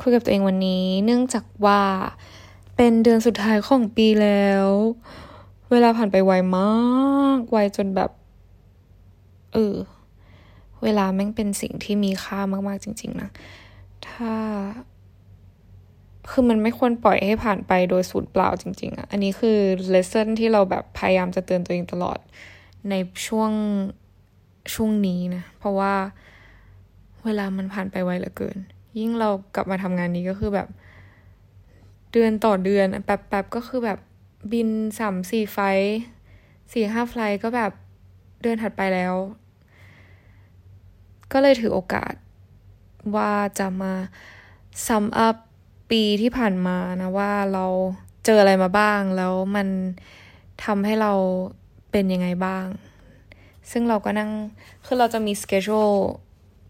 คุยกับตัวเองวันนี้ เนื่องจากว่าเป็นเดือนสุดท้ายของปีแล้ว เวลาผ่านไปไวมาก ไวจนแบบ เออ เวลาแม่งเป็นสิ่งที่มีค่ามาก ๆ จริง ๆ นะ ถ้า คือมันไม่ควรปล่อยให้ผ่านไปโดยสูญเปล่าจริง ๆอะอันนี้คือเลสเซ่นที่เราแบบพยายามจะเตือนตัวเองตลอดในช่วงช่วงนี้นะ เพราะว่าเวลามันผ่านไปไวเหลือเกิน ยิ่งเรากลับมาทำงานนี้ก็คือแบบ เดือนต่อเดือนแป๊บๆก็คือแบบบินสามสี่ไฟสี่ห้าไฟก็แบบเดือนถัดไปแล้ว ก็เลยถือโอกาสว่าจะมาซัมอัพปีที่ผ่านมานะว่าเราเจออะไรมาบ้าง แล้วมันทำให้เราเป็นยังไงบ้าง ซึ่งเราก็นั่ง คือเราจะมีสเกจ u l e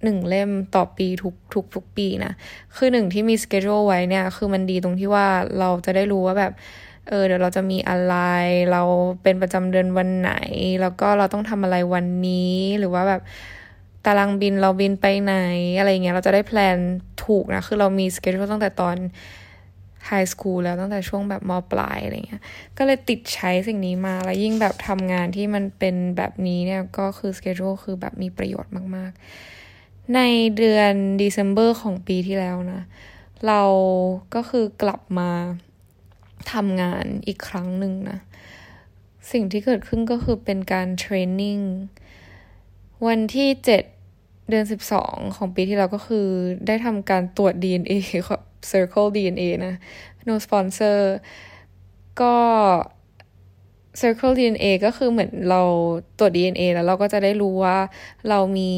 หนึ่งเล่มต่อปีทุกทุกทุกปีนะ คือหนึ่งที่มีสเกจ u l e ไว้เนี่ย คือมันดีตรงที่ว่าเราจะได้รู้ว่าแบบ เออเดี๋ยวเราจะมีอะไร เราเป็นประจำเดือนวันไหน แล้วก็เราต้องทำอะไรวันนี้ หรือว่าแบบตารางบินเราบินไปไหน อะไรเงี้ย เราจะได้แพลนถูกนะ คือเรามีสเกจ u l e ตั้งแต่ตอนไฮสคูลแล้วตั้งแต่ช่วงแบบมปลายอะไรเงี้ย ก็เลยติดใช้สิ่งนี้มา แล้วยิ่งแบบทำงานที่มันเป็นแบบนี้เนี่ย ก็คือสเกจ u l e คือแบบมีประโยชน์มาก ๆ ในเดือน December ของปีที่แล้วนะ เราก็คือกลับมาทำงานอีกครั้งหนึ่งนะ สิ่งที่เกิดขึ้นก็คือเป็นการเทรนนิ่งวันที่เจ็ดเดือนสิบสองของปีที่แล้วก็คือได้ทำการตรวจ DNA Circle DNA นะ no sponsor ก็ Circle DNA ก็คือเหมือนเราตรวจ DNA แล้วเราก็จะได้รู้ว่าเรามี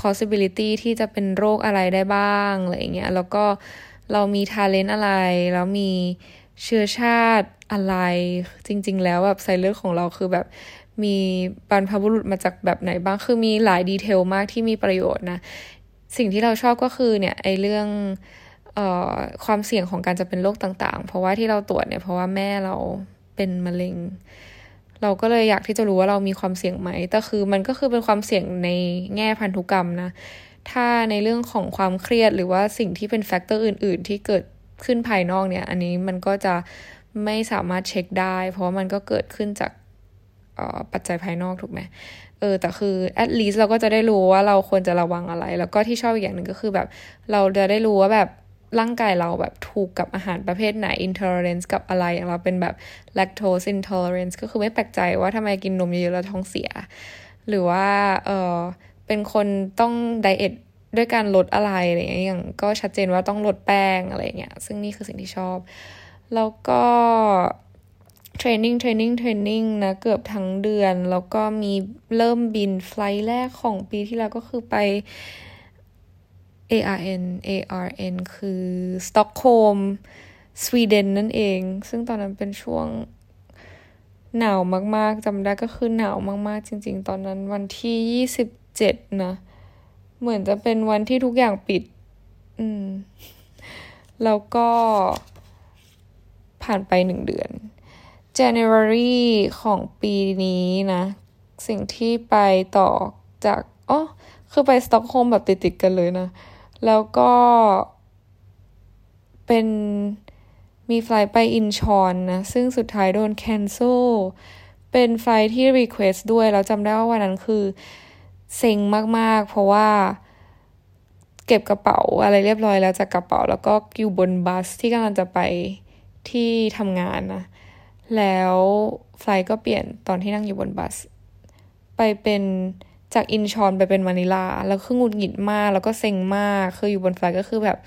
possibility ที่จะเป็นโรคอะไรได้บ้างอะไรเงี้ยแล้วก็เรามี talent อะไร แล้วมีเชื้อชาติอะไร จริง ๆ แล้วแบบสายเลือดของเราคือแบบมีบรรพบุรุษมาจากแบบไหนบ้าง คือมีหลายดีเทลมากที่มีประโยชน์นะ สิ่งที่เราชอบก็คือเนี่ยไอเรื่องเอ่อความเสี่ยงของการจะเป็นโรคต่าง ๆ เพราะว่าที่เราตรวจเนี่ยเพราะว่าแม่เรา เป็นมะเร็ง เราก็เลยอยากที่จะรู้ว่าเรามีความเสี่ยงไหม แต่คือมันก็คือเป็นความเสี่ยงในแง่พันธุกรรมนะ ถ้าในเรื่องของความเครียดหรือว่าสิ่งที่เป็นแฟกเตอร์อื่น ๆ ที่เกิดขึ้นภายนอกเนี่ย อันนี้มันก็จะไม่สามารถเช็คได้ เพราะมันก็เกิดขึ้นจากปัจจัยภายนอกถูกไหมเออแต่คือ at least เราก็จะได้รู้ว่าเราควรจะระวังอะไร แล้วก็ที่ชอบอีกอย่างหนึ่งก็คือแบบ เราจะได้รู้ว่าแบบ ร่างกายเราแบบถูกกับอาหารประเภทไหน intolerance กับอะไรอย่างเราเป็นแบบ lactose intolerance ก็คือไม่แปลกใจว่าทำไมกินนมเยอะแล้วท้องเสีย หรือว่าเออเป็นคนต้องไดเอทด้วยการลดอะไรอะไรอย่างเงี้ยอย่างก็ชัดเจนว่าต้องลดแป้งอะไรเงี้ยซึ่งนี่คือสิ่งที่ชอบ แล้วก็training training training นะเกือบทั้งเดือน แล้วก็มีเริ่มบิน flight แรกของปีที่แล้วก็คือไป ARN ARN คือสต็อกโฮล์มสวีเดนนั่นเอง ซึ่งตอนนั้นเป็นช่วงหนาวมากๆจำได้ก็คือหนาวมากๆ จริง ๆ ตอนนั้นวันที่ยี่สิบเจ็ดนะ เหมือนจะเป็นวันที่ทุกอย่างปิด อืม แล้วก็ผ่านไปหนึ่งเดือน January ของปีนี้นะ สิ่งที่ไปต่อจากอ๋อคือไปสต็อกโฮล์มแบบติดๆกันเลยนะ แล้วก็เป็นมี flight ไปอินชอนนะ ซึ่งสุดท้ายโดน cancel เป็น flight ที่ request ด้วย แล้วจำได้ว่าวันนั้นคือเซ็งมากๆ เพราะว่าเก็บกระเป๋าอะไรเรียบร้อยแล้วจากกระเป๋า แล้วก็อยู่บนบัสที่กำลังจะไปที่ทำงานนะ แล้วไฟล์ก็เปลี่ยนตอนที่นั่งอยู่บนบัส ไปเป็น จากอินชอนไปเป็นมานิลา แล้วคือหงุดหงิดมาก แล้วก็เซ็งมาก คืออยู่บนไฟก็คือแบบ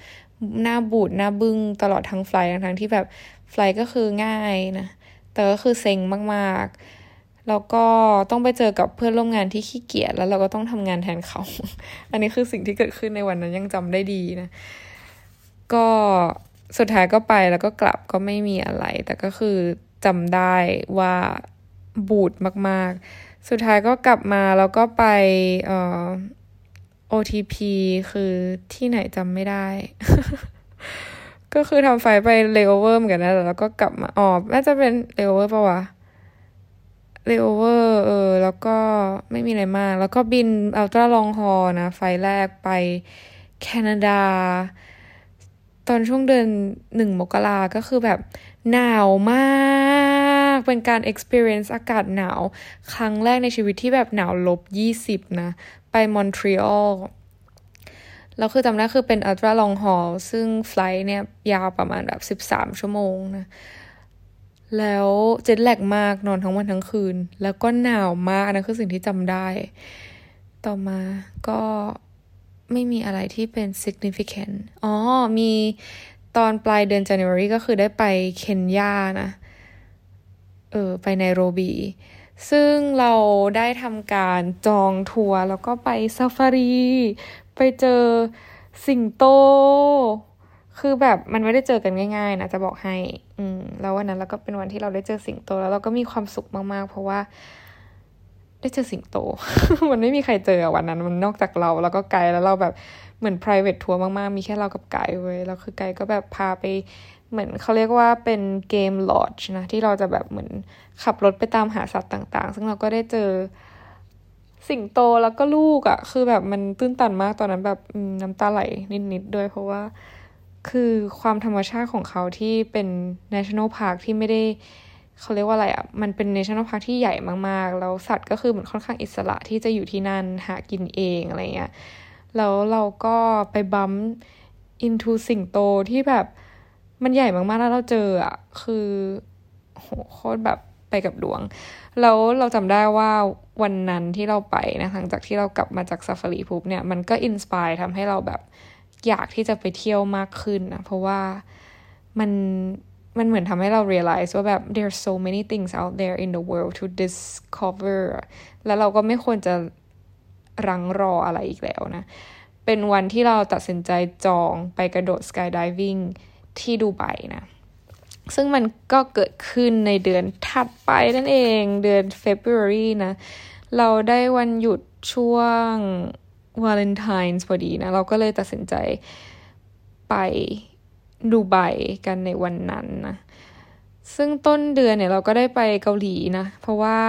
หน้าบูดหน้าบึ้งตลอดทั้งไฟทั้งที่แบบไฟก็คือง่ายนะ แต่ก็คือเซ็งมากๆ แล้วก็ต้องไปเจอกับเพื่อนร่วมงานที่ขี้เกียจแล้วเราก็ต้องทำงานแทนเขา อันนี้คือสิ่งที่เกิดขึ้นในวันนั้นยังจำได้ดีนะ ก็สุดท้ายก็ไปแล้วก็กลับก็ไม่มีอะไร แต่ก็คือจำได้ว่าบูดมากๆ สุดท้ายก็กลับมาแล้วก็ไปเอ่อ OTP คือที่ไหนจำไม่ได้ ก็คือทำไฟไปเลเวอร์เหมือนกันนะแล้วก็กลับมาอ๋อน่าจะเป็นเลเวอร์ปะวะเลเวอร์เออ แล้วก็ไม่มีอะไรมาก แล้วก็บิน ultra long haul นะ ไฟแรกไปแคนาดา ตอนช่วงเดือนหนึ่งมกราก็คือแบบหนาวมาก เป็นการ experience อากาศหนาว ครั้งแรกในชีวิตที่แบบหนาวลบยี่สิบนะ ไปมอนทรีออลแล้วคือจำได้คือเป็น ultra long haul ซึ่ง flight เนี่ยยาวประมาณแบบสิบสามชั่วโมงนะ แล้วเจ็ตแลกมากนอนทั้งวันทั้งคืน แล้วก็หนาวมากนะคือสิ่งที่จำได้ ต่อมาก็ไม่มีอะไรที่เป็น significant อ๋อ มีตอนปลายเดือน January ก็คือได้ไปเคนยานะ เออไปไนโรบี ซึ่งเราได้ทำการจองทัวร์แล้วก็ไปซาฟารี ไปเจอสิงโต คือแบบมันไม่ได้เจอกันง่ายๆนะจะบอกให้ อืมแล้ววันนั้นเราก็เป็นวันที่เราได้เจอสิงโต แล้วเราก็มีความสุขมากๆ เพราะว่า ได้เจอสิงโต มันไม่มีใครเจอวันนั้น มันนอกจากเราแล้วก็ไกด์แล้วเราแบบเหมือน private ทัวร์มากๆ มีแค่เรากับไกด์เว้ยแล้วคือไกด์ก็แบบพาไป เหมือนเขาเรียกว่าเป็นเกมลอดนะที่เราจะแบบเหมือนขับรถไปตามหาสัตว์ต่าง ๆ ซึ่งเราก็ได้เจอสิงโตแล้วก็ลูกอะ่ะ คือแบบมันตื้นตันมากตอนนั้นแบบน้ำตาไหลนิด ๆ ด้วย เพราะว่าคือความธรรมชาติของเขาที่เป็น national park ที่ไม่ได้เขาเรียกว่าอะไรอะ่ะ มันเป็น national park ที่ใหญ่มาก ๆ แล้วสัตว์ก็คือเหมือนค่อนข้างอิสระที่จะอยู่ที่นั่นหากินเองอะไรเงี้ยแล้วเราก็ไป bump into สิงโตที่แบบ มันใหญ่มากๆแล้วเราเจออะคือโหโคตรแบบไปกับดวง แล้วเราจำได้ว่าวันนั้นที่เราไปนะหลังจากที่เรากลับมาจากซาฟารีปุ๊บเนี่ยมันก็อินสปายทำให้เราแบบอยากที่จะไปเที่ยวมากขึ้นนะเพราะว่ามันมันเหมือนทำให้เรา realize ว่าแบบ there's so many things out there in the world to discover แล้วเราก็ไม่ควรจะรังรออะไรอีกแล้วนะ เป็นวันที่เราตัดสินใจจองไปกระโดด skydiving ที่ดูไบนะซึ่งมันก็เกิดขึ้นในเดือนถัดไปนั่นเองเดือน February นะ เราได้วันหยุดช่วงวาเลนไทน์พอดีนะ เราก็เลยตัดสินใจไปดูไบกันในวันนั้นนะซึ่งต้นเดือนเนี่ยเราก็ได้ไปเกาหลีนะ เพราะว่า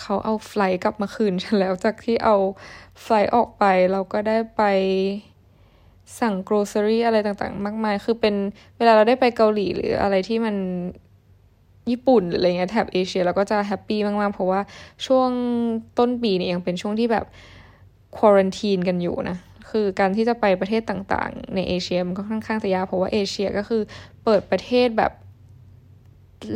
เขาเอา flight กลับมาคืนฉันแล้วจากที่เอา flight ออกไปเราก็ได้ไป สั่ง grocery อะไรต่างๆ มากมาย คือเป็นเวลาเราได้ไปเกาหลีหรืออะไรที่มันญี่ปุ่นหรืออะไรเงี้ยแถบเอเชียเราก็จะแฮปปี้มากๆ เพราะว่าช่วงต้นปีเนี่ยยังเป็นช่วงที่แบบควอรันทีนกันอยู่นะ คือการที่จะไปประเทศต่างๆ ในเอเชียมันก็ค่อนข้างจะยากเพราะว่าเอเชียก็คือเปิดประเทศแบบ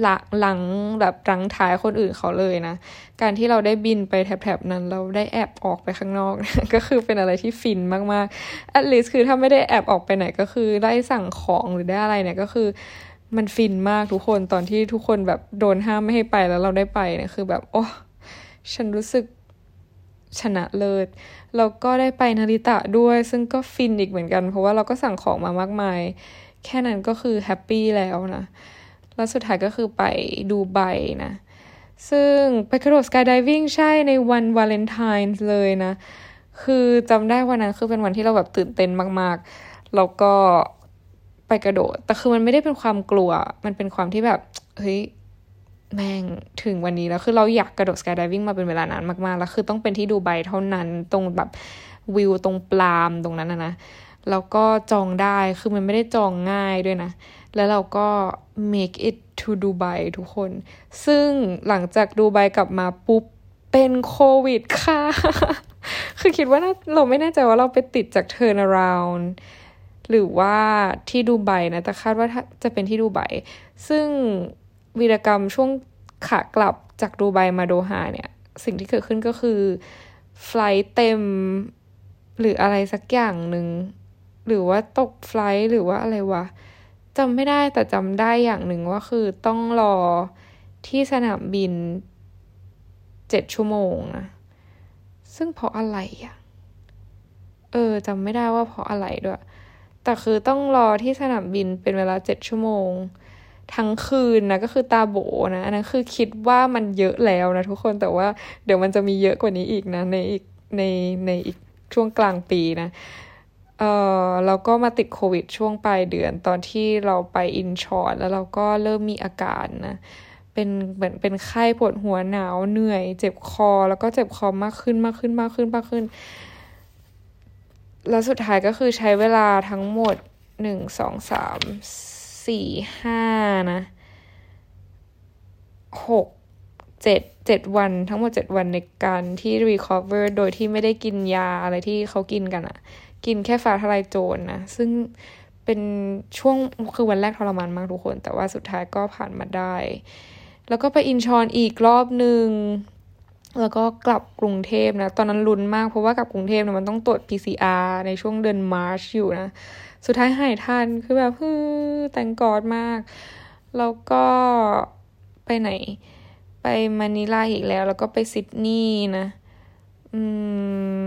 หลังหลังแบบรังท้ายคนอื่นเขาเลยนะ การที่เราได้บินไปแถบๆนั้น เราได้แอบออกไปข้างนอกก็คือเป็นอะไรที่ฟินมากๆ at least คือถ้าไม่ได้แอบออกไปไหนก็คือได้สั่งของหรือได้อะไรเนี่ยก็คือมันฟินมากทุกคนตอนที่ทุกคนแบบโดนห้ามไม่ให้ไปแล้วเราได้ไปเนี่ยคือแบบโอ้ฉันรู้สึกชนะเลิศแล้วก็ได้ไปนาริตะด้วย ซึ่งก็ฟินอีกเหมือนกัน เพราะว่าเราก็สั่งของมามากมาย แค่นั้นก็คือแฮปปี้แล้วนะ แล้วสุดท้ายก็คือไปดูใบนะ ซึ่งไปกระโดดสกายดิวิ่งใช่ในวันวาเลนไทน์เลยนะ คือจำได้วันนั้นคือเป็นวันที่เราแบบตื่นเต้นมากๆ แล้วก็ไปกระโดด แต่คือมันไม่ได้เป็นความกลัว มันเป็นความที่แบบเฮ้ยแม่งถึงวันนี้แล้ว คือเราอยากกระโดดสกายดิวิ่งมาเป็นเวลานานมากๆ แล้วคือต้องเป็นที่ดูไบเท่านั้น ตรงแบบวิวตรงปลามตรงนั้นนะนะ แล้วก็จองได้ คือมันไม่ได้จองง่ายด้วยนะ แล้วเราก็ make it to Dubai ทุกคน ซึ่งหลังจากดูไบกลับมาปุ๊บ เป็นโควิดค่ะ คือคิดว่าเราไม่แน่ใจว่าเราไปติดจาก turn around หรือว่าที่ดูไบนะ แต่คาดว่าจะเป็นที่ดูไบ ซึ่งวีรกรรมช่วงขากลับจากดูไบมาโดฮาเนี่ย สิ่งที่เกิดขึ้นก็คือไฟล์เต็มหรืออะไรสักอย่างหนึ่ง หรือว่าตกไฟล์หรือว่าอะไรวะ จำไม่ได้แต่จำได้อย่างหนึ่งว่าคือต้องรอที่สนามบินเจ็ดชั่วโมงนะ ซึ่งเพราะอะไรอะเออจำไม่ได้ว่าเพราะอะไรด้วย แต่คือต้องรอที่สนามบินเป็นเวลาเจ็ดชั่วโมง ทั้งคืนนะก็คือตาโบนะอันนั้นคือคิดว่ามันเยอะแล้วนะทุกคนแต่ว่าเดี๋ยวมันจะมีเยอะกว่านี้อีกนะในอีกในในอีกช่วงกลางปีนะ ออเราก็มาติดโควิดช่วงปลายเดือนตอนที่เราไปอินชอนแล้วเราก็เริ่มมีอาการนะเป็นเหมือนเป็นไข้ปวดหัวหนาวเหนื่อย เจ็บคอ แล้วก็เจ็บคอมากขึ้นมากขึ้นมากขึ้นมากขึ้น แล้วสุดท้ายก็คือใช้เวลาทั้งหมดหนึ่งสองสามสี่ห้านะหกเจ็ดเจ็ดวันทั้งหมดเจ็ดวันในการที่ recover โดยที่ไม่ได้กินยาอะไรที่เขากินกันอะ กินแค่ฟ้าทลายโจรนนะ ซึ่งเป็นช่วงคือวันแรกทรมานมากทุกคน แต่ว่าสุดท้ายก็ผ่านมาได้ แล้วก็ไปอินชอนอีกรอบหนึ่งแล้วก็กลับกรุงเทพนะ ตอนนั้นลุ้นมากเพราะว่ากลับกรุงเทพนะมันต้องตรวจ PCR ในช่วงเดือนมาร์ชอยู่นะ สุดท้ายหายทันคือแบบฮือแต่งกอดมาก แล้วก็ไปไหน ไปมะนิลาอีกแล้ว แล้วก็ไปซิดนีย์นะ อืม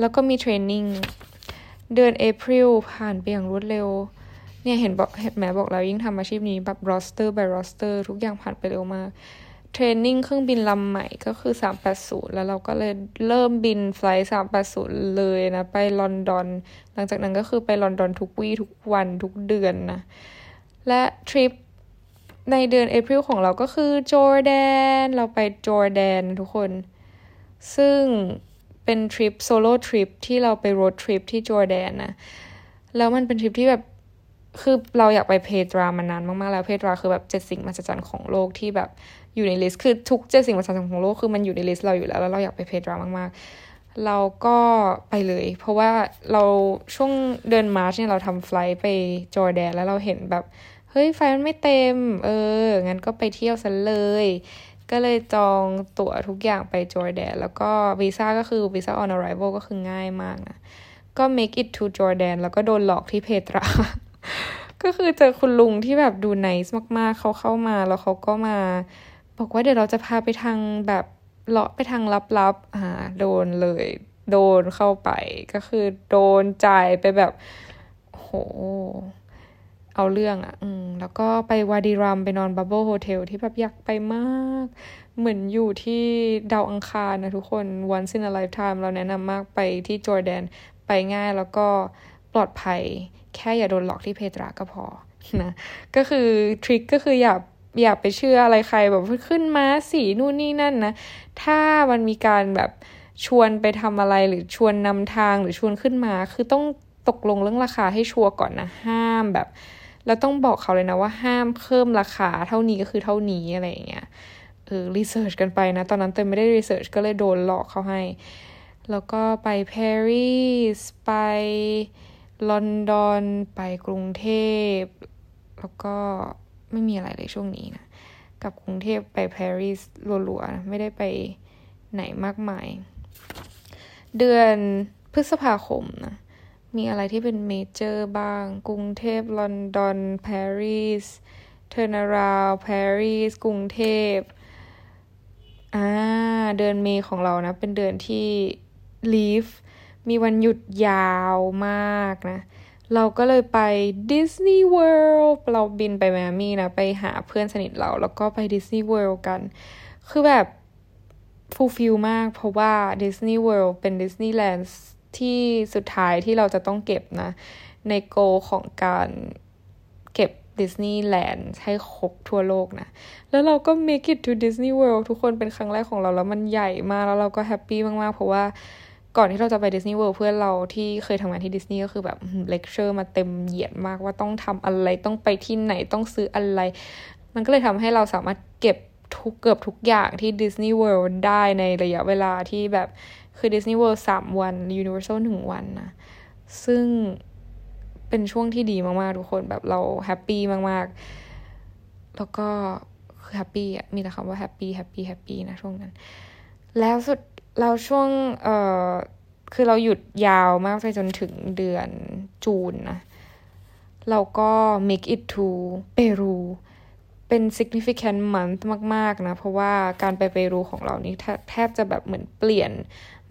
แล้วก็มี training เดือน April ผ่านไปอย่างรวดเร็ว เนี่ยเห็นบอกเห็นแม่บอกแล้วยิ่งทำอาชีพนี้แบบรอสเตอร์ by รอสเตอร์ทุกอย่างผ่านไปเร็วมาก training เครื่องบินลำใหม่ก็คือ 380 แล้วเราก็เลยเริ่มบิน flight 380 เลยนะ ไปลอนดอน หลังจากนั้นก็คือไปลอนดอนทุกวี่ทุกวันทุกเดือนนะ และทริปในเดือน April ของเราก็คือจอร์แดน เราไปจอร์แดนทุกคน ซึ่ง เป็นทริป solo trip ที่เราไป road trip ที่จอร์แดนนะแล้วมันเป็นทริปที่แบบคือเราอยากไปเพตรามานานมากๆแล้วเพตราคือแบบเจ็ดสิ่งมหัศจรรย์ของโลกที่แบบอยู่ใน list คือทุกเจ็ดสิ่งมหัศจรรย์ของโลกคือมันอยู่ใน list เราอยู่แล้วแล้วเราอยากไปเพตรามากๆ เราก็ไปเลย เพราะว่าเราช่วงเดือน March เนี่ยเราทำ flight ไปจอร์แดนแล้วเราเห็นแบบเฮ้ยไฟมันไม่เต็ม เอองั้นก็ไปเที่ยวซะเลย ก็เลยจองตั๋วทุกอย่างไปจอร์แดนแล้วก็วีซ่าก็คือวีซ่า on arrival ก็คือง่ายมากนะ ก็ make it to Jordan แล้วก็โดนหลอกที่เพตรา ก็คือเจอคุณลุงที่แบบดู nice มากๆ เขาเข้ามาแล้วเขาก็มา บอกว่าเดี๋ยวเราจะพาไปทางแบบเลาะไปทางลับๆอ่าโดนเลย โดนเข้าไปก็คือโดนจ่ายไปแบบโห เอาเรื่องอะ่ะ อืม แล้วก็ไปวาดีรัมไปนอน bubble hotel ที่แบบอยากไปมาก เหมือนอยู่ที่ดาวอังคารนะทุกคน once in a lifetime เราแนะนำมากไปที่จอร์แดน ไปง่ายแล้วก็ปลอดภัย แค่อย่าโดนหลอกที่เพตราก็พอ นะ ก็คือทริคก็คืออย่าอย่าไปเชื่ออะไรใครแบบขึ้นมาสีนู่นนี่นั่นนะ ถ้ามันมีการแบบชวนไปทำอะไรหรือชวนนำทางหรือชวนขึ้นมา คือต้องตกลงเรื่องราคาให้ชัวร์ก่อนนะ ห้ามแบบ แล้วต้องบอกเขาเลยนะว่าห้ามเพิ่มราคาเท่านี้ก็คือเท่านี้อะไรอย่างเงี้ยเออรีเสิร์ชกันไปนะ ตอนนั้นเต็มไม่ได้รีเสิร์ชก็เลยโดนหลอกเขาให้ แล้วก็ไปปารีสไปลอนดอนไปกรุงเทพ แล้วก็ไม่มีอะไรเลยช่วงนี้นะ กับกรุงเทพไปปารีสรัวๆนะไม่ได้ไปไหนมากมาย เดือนพฤษภาคมนะ มีอะไรที่เป็น major บ้าง กรุงเทพลอนดอนปารีส turnaround ปารีสกรุงเทพอ่าเดือน May ของเรานะ เป็นเดือนที่leave มีวันหยุดยาวมากนะ เราก็เลยไปดิสนีย์เวิลด์เราบินไปไมแอมี่นะ ไปหาเพื่อนสนิทเรา แล้วก็ไปดิสนีย์เวิลด์กัน คือแบบ fulfill มากเพราะว่าดิสนีย์เวิลด์เป็นดิสนีย์แลนด์ ที่สุดท้ายที่เราจะต้องเก็บนะ ใน goal ของการเก็บดิสนีย์แลนด์ให้ครบทั่วโลกนะ แล้วเราก็ make it to Disney World ทุกคนเป็นครั้งแรกของเรา แล้วมันใหญ่มาก แล้วเราก็ happy มาก ๆ เพราะว่าก่อนที่เราจะไปดิสนีย์เวิลด์เพื่อนเราที่เคยทำงานที่ดิสนีย์ก็คือแบบเลคเชอร์มาเต็มเหยียดมากว่าต้องทำอะไรต้องไปที่ไหนต้องซื้ออะไร มันก็เลยทำให้เราสามารถเก็บทุกเกือบทุกอย่างที่ดิสนีย์เวิลด์ได้ในระยะเวลาที่แบบ คือดิสนีย์เวิลด์สามวันยูนิเวอร์แซลหนึ่งวันนะ ซึ่งเป็นช่วงที่ดีมากๆ ทุกคนแบบเรา happy มากๆ แล้วก็คือ happy อะ มีแต่คำว่า happy happy happy นะช่วงนั้น แล้วสุดเราช่วงเอ่อคือเราหยุดยาวมากไปจนถึงเดือนจูนนะ เราก็ make it to เปรูเป็น significant month มาก ๆ นะ เพราะว่าการไปเปรูของเรานี่แทบจะแบบเหมือนเปลี่ยน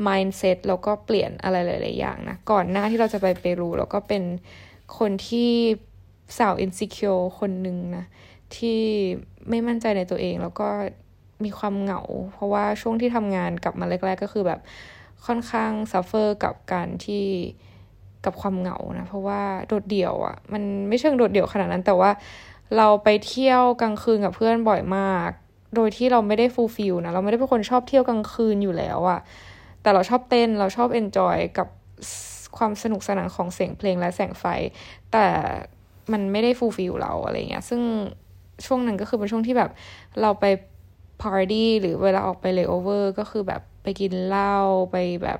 mindset แล้วก็เปลี่ยนอะไรหลาย ๆ อย่างนะ ก่อนหน้าที่เราจะไปเปรูเราก็เป็นคนที่สาว insecure คนหนึ่งนะ ที่ไม่มั่นใจในตัวเองแล้วก็มีความเหงา เพราะว่าช่วงที่ทำงานกลับมาแรก ๆ ก็คือแบบค่อนข้าง suffer กับการที่กับความเหงานะ เพราะว่าโดดเดี่ยวอะ่ะ มันไม่เชิงโดดเดี่ยวขนาดนั้น แต่ว่าเราไปเที่ยวกลางคืนกับเพื่อนบ่อยมาก โดยที่เราไม่ได้ fulfill นะ เราไม่ได้เป็นคนชอบเที่ยวกลางคืนอยู่แล้วอะ่ะ แต่เราชอบเต้นเราชอบ enjoy กับความสนุกสนานของเสียงเพลงและแสงไฟ แต่มันไม่ได้ fulfill เราอะไรเงี้ย ซึ่งช่วงนั้นก็คือเป็นช่วงที่แบบเราไปพาร์ตี้หรือเวลาออกไปเลโอเวอร์ก็คือแบบไปกินเหล้าไปแบบ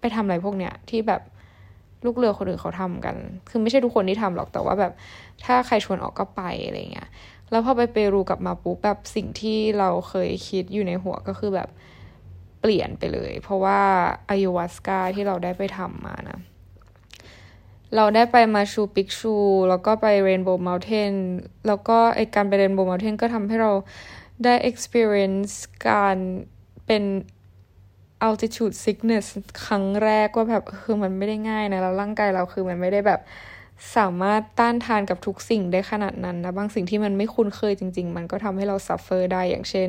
ไปทำอะไรพวกเนี้ยที่แบบลูกเรือคนอื่นเขาทำกัน คือไม่ใช่ทุกคนที่ทำหรอกแต่ว่าแบบถ้าใครชวนออกก็ไปอะไรเงี้ย แล้วพอไปเปรูกลับมาปุ๊บแบบสิ่งที่เราเคยคิดอยู่ในหัวก็คือแบบ เปลี่ยนไปเลย เพราะว่าอายุวัสกาที่เราได้ไปทำมานะ เราได้ไปมาชูปิกชู แล้วก็ไปเรนโบว์ม u ลเทนแล้วก็ไอการไปเรนโบว์ม u ลเทนก็ทำให้เราได้ experience การเป็น altitude sickness ครั้งแรกว่าแบบคือมันไม่ได้ง่ายนะ แล้วร่างกายเราคือมันไม่ได้แบบ สามารถต้านทานกับทุกสิ่งได้ขนาดนั้นนะบางสิ่งที่มันไม่คุ้นเคยจริง ๆ มันก็ทำให้เรา suffer ได้อย่างเช่น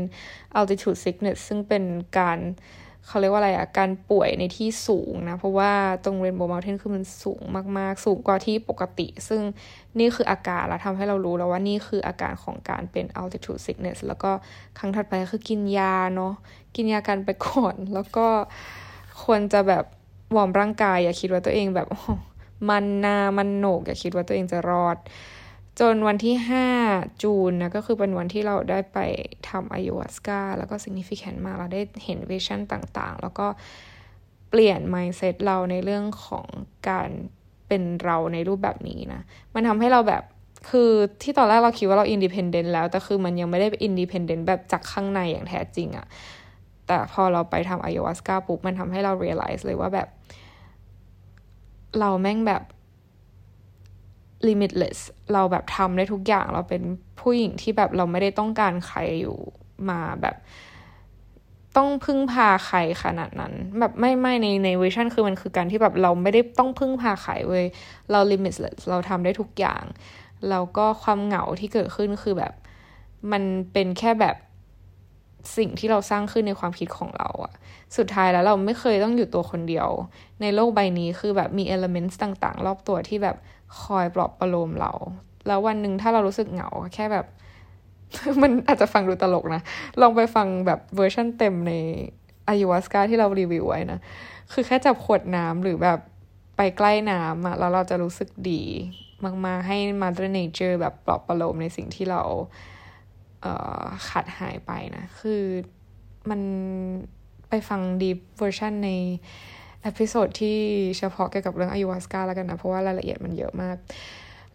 altitude sickness ซึ่งเป็นการเขาเรียกว่าอะไรอะการป่วยในที่สูงนะ เพราะว่าตรง Rainbow Mountain คือมันสูงมากๆ สูงกว่าที่ปกติ ซึ่งนี่คืออาการแล้วทำให้เรารู้แล้วว่านี่คืออาการของการเป็น altitude sickness แล้วก็ครั้งถัดไปคือกินยาเนาะกินยากันไปก่อน แล้วก็ควรจะแบบวอร์มร่างกาย อย่าคิดว่าตัวเองแบบ มันนามันโหนกอย่าคิดว่าตัวเองจะรอด จนวันที่ 5 June นะก็คือเป็นวันที่เราได้ไปทำอายุวัสกาแล้วก็ significant มากเราได้เห็น vision ต่างๆ แล้วก็เปลี่ยน mindset เราในเรื่องของการเป็นเราในรูปแบบนี้นะ มันทำให้เราแบบคือที่ตอนแรกเราคิดว่าเรา independent แล้วแต่คือมันยังไม่ได้ independent แบบจากข้างในอย่างแท้จริงอะแต่พอเราไปทำอายุวัสกาปุ๊บมันทำให้เรา realize เลยว่าแบบ เราแม่งแบบ limitless เราแบบทำได้ทุกอย่างเราเป็นผู้หญิงที่แบบเราไม่ได้ต้องการใครอยู่มาแบบ ต้องพึ่งพาใครขนาดนั้น แบบไม่ไม่ในในเวอร์ชันคือมันคือการที่แบบเราไม่ได้ต้องพึ่งพาใครเว้ยเรา limitless เราทำได้ทุกอย่างแล้วก็ความเหงาที่เกิดขึ้นคือแบบ มันเป็นแค่แบบ สิ่งที่เราสร้างขึ้นในความคิดของเราอะสุดท้ายแล้วเราไม่เคยต้องอยู่ตัวคนเดียว ในโลกใบนี้คือแบบมี element ต่างๆ รอบตัวที่แบบคอยปลอบประโลมเรา แล้ววันหนึ่งถ้าเรารู้สึกเหงาแค่แบบ มันอาจจะฟังดูตลกนะ ลองไปฟังแบบเวอร์ชันเต็มในอายุวัสกาที่เรารีวิวไว้นะ คือแค่จับขวดน้ำหรือแบบไปใกล้น้ำอะแล้วเราจะรู้สึกดีมากๆให้ Mother Nature แบบปลอบประโลมในสิ่งที่เรา ขาดหายไปนะ คือมันไปฟัง deep version ใน episode ที่เฉพาะเกี่ยวกับเรื่องอายุวัสกาแล้วกันนะ เพราะว่ารายละเอียดมันเยอะมาก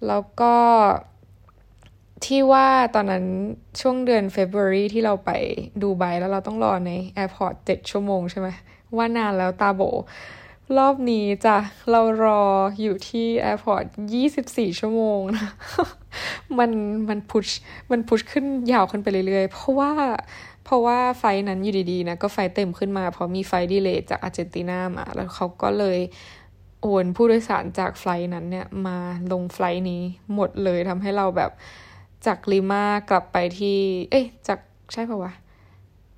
แล้วก็ที่ว่าตอนนั้นช่วงเดือน February ที่เราไปดูไบแล้วเราต้องรอใน airport เจ็ดชั่วโมงใช่ไหมว่านานแล้วตาโบ รอบนี้จ้ะ เรารออยู่ที่ airport ยี่สิบสี่ชั่วโมงนะ มันมันพุชมันพุชขึ้นยาวขึ้นไปเรื่อยๆ เพราะว่าเพราะว่าไฟนั้นอยู่ดีๆนะก็ไฟเต็มขึ้นมา เพราะมีไฟดีเลย์จากอาร์เจนตินามา แล้วเขาก็เลยโอนผู้โดยสารจากไฟนั้นเนี่ยมาลงไฟนี้หมดเลยทำให้เราแบบจากลิมากลับไปที่ เอ๊ะจากใช่ปะวะ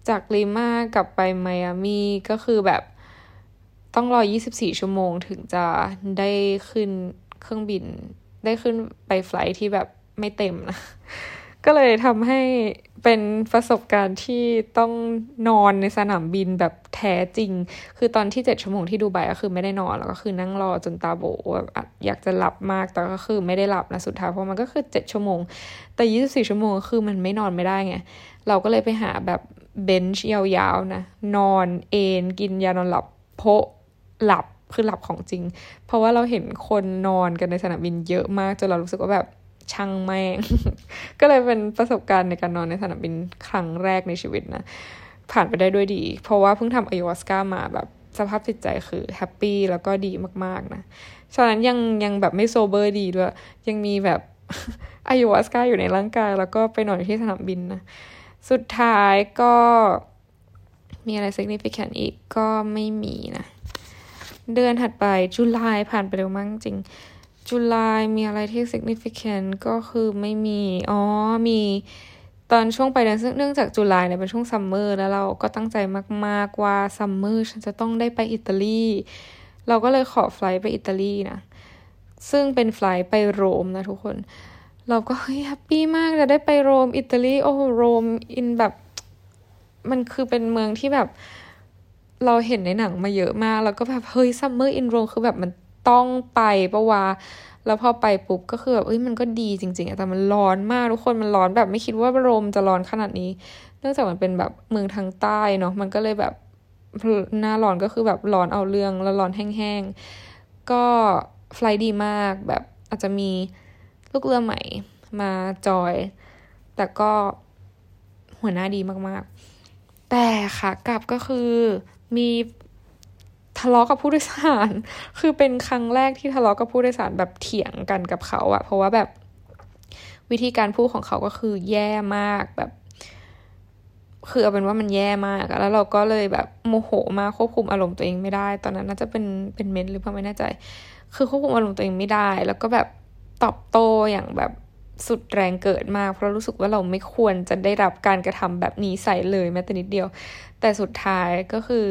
จากลิมากลับไปไมอามีก็คือแบบต้องรอ 24 ชั่วโมงถึงจะได้ขึ้นเครื่องบิน ได้ขึ้นไปไฟล์ที่แบบไม่เต็มนะ ก็เลยทำให้เป็นประสบการณ์ที่ต้องนอนในสนามบินแบบแท้จริง คือตอนที่เจ็ดชั่วโมงที่ดูไบก็คือไม่ได้นอนแล้วก็คือนั่งรอจนตาโบแบบอยากจะหลับมากแต่ก็คือไม่ได้หลับนะสุดท้ายเพราะมันก็คือเจ็ดชั่วโมง แต่ยี่สิบสี่ชั่วโมงคือมันไม่นอนไม่ได้ไง เราก็เลยไปหาแบบเบนช์ยาวๆนะ นอนเอนกินยานอนหลับโพหลับ คือหลับของจริง เพราะว่าเราเห็นคนนอนกันในสนามบินเยอะมากจนเรารู้สึกว่าแบบช่างแม่ง ก็เลยเป็นประสบการณ์ในการนอนในสนามบินครั้งแรกในชีวิตนะ ผ่านไปได้ด้วยดี เพราะว่าเพิ่งทำอายุวัสก้ามาแบบสภาพจิตใจคือแฮปปี้แล้วก็ดีมากๆนะ ฉะนั้นยังยังแบบไม่โซเบอร์ดีด้วย ยังมีแบบอายุวัสกาอยู่ในร่างกาย แล้วก็ไปนอนที่สนามบินนะ สุดท้ายก็มีอะไร significant อีกก็ไม่มีนะ เดือนถัดไปจุลายผ่านไปเร็วมากจริงจุลายมีอะไรที่ significant ก็คือไม่มี อ๋อ มีตอนช่วงไปเดือนเนื่องจากจุลายเนี่ยเป็นช่วงซัมเมอร์แล้วเราก็ตั้งใจมาก ๆ ว่าซัมเมอร์ฉันจะต้องได้ไปอิตาลี เราก็เลยขอไฟล์ไปอิตาลีนะ ซึ่งเป็นไฟล์ไปโรมนะทุกคน เราก็เฮ้ย happy มากจะได้ไปโรมอิตาลี โอ้โรมอินแบบ มันคือเป็นเมืองที่แบบ เราเห็นในหนังมาเยอะมาก แล้วก็แบบเฮ้ย summer in Rome คือแบบมันต้องไปปะวะแล้วพอไปปุ๊บก็คือแบบเอ้ยมันก็ดีจริง ๆ แต่มันร้อนมากทุกคนมันร้อนแบบไม่คิดว่าโรมจะร้อนขนาดนี้ เนื่องจากมันเป็นแบบเมืองทางใต้เนาะมันก็เลยแบบหน้าร้อนก็คือแบบร้อนเอาเรื่องแล้วร้อนแห้งๆ ก็ไฟล์ดีมากแบบอาจจะมีลูกเรือใหม่มาจอย แต่ก็หัวหน้าดีมากๆ แต่ค่ะกลับก็คือ มีทะเลาะกับผู้โดยสาร คือเป็นครั้งแรกที่ทะเลาะกับผู้โดยสารแบบเถียงกันกับเขาอะเพราะว่าแบบวิธีการพูดของเขาก็คือแย่มากแบบ คือเอาเป็นว่ามันแย่มาก แล้วเราก็เลยแบบโมโหมากควบคุมอารมณ์ตัวเองไม่ได้ ตอนนั้นน่าจะเป็นเป็นเมนส์หรือเปล่าไม่แน่ใจ คือควบคุมอารมณ์ตัวเองไม่ได้ แล้วก็แบบตอบโต้อย่างแบบ สุดแรงเกิดมาก เพราะรู้สึกว่าเราไม่ควรจะได้รับการกระทำแบบนี้ใส่เลยแม้แต่นิดเดียว แต่สุดท้ายก็คือ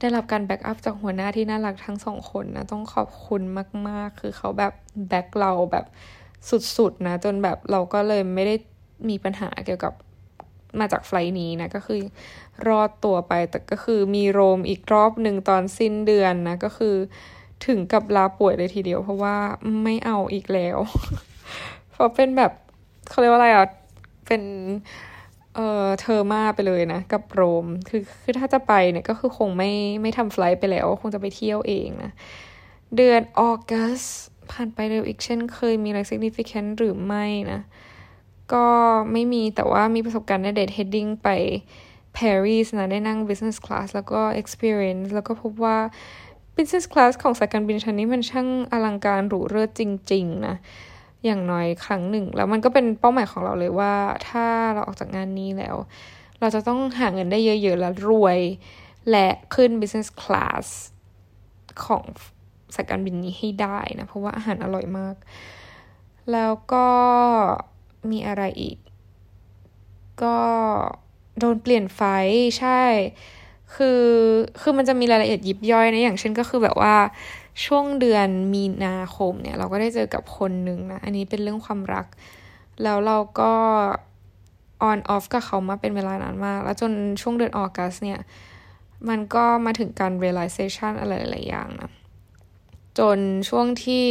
ได้รับการ backup จากหัวหน้าที่น่ารักทั้งสองคนนะ ต้องขอบคุณมาก ๆ คือเขาแบบ back เราแบบสุด ๆ นะ จนแบบเราก็เลยไม่ได้มีปัญหาเกี่ยวกับมาจากไฟล์นี้นะ ก็คือรอดตัวไปแต่ก็คือมีโรมอีกรอบหนึ่งตอนสิ้นเดือนนะ ก็คือถึงกับลาป่วยเลยทีเดียว เพราะว่าไม่เอาอีกแล้ว เพราะเป็นแบบเขาเรียกว่าอะไรอะ เป็นเออเทอร์มาไปเลยนะ กับโรม คือคือถ้าจะไปเนี่ยก็คือคงไม่ไม่ทำไฟล์ไปแล้ว คงจะไปเที่ยวเองนะ เดือนออกัสผ่านไปเร็วอีกเช่นเคยมีอะไร significant หรือไม่นะ ก็ไม่มีแต่ว่ามีประสบการณ์ในเดทเฮดดิ้งไปปารีสนะได้นั่ง business class แล้วก็ experience แล้วก็พบว่า business class ของสายการบินชั้นนี้มันช่างอลังการหรูเลิศจริง ๆ นะ อย่างน้อยครั้งหนึ่ง แล้วมันก็เป็นเป้าหมายของเราเลยว่า ถ้าเราออกจากงานนี้แล้ว เราจะต้องหาเงินได้เยอะๆ แล้วรวย และขึ้น business class ของสายการบินนี้ให้ได้นะ เพราะว่าอาหารอร่อยมาก แล้วก็มีอะไรอีก ก็โดนเปลี่ยนไฟใช่ คือคือมันจะมีรายละเอียดยิบย่อยนะอย่างเช่นก็คือแบบว่า ช่วงเดือนมีนาคมเนี่ย เราก็ได้เจอกับคนหนึ่งนะ อันนี้เป็นเรื่องความรัก แล้วเราก็ออนออฟกับเขามาเป็นเวลานานมาก แล้วจนช่วงเดือนออกัสเนี่ย มันก็มาถึงการ realization อะไรหลายอย่างนะ จนช่วงที่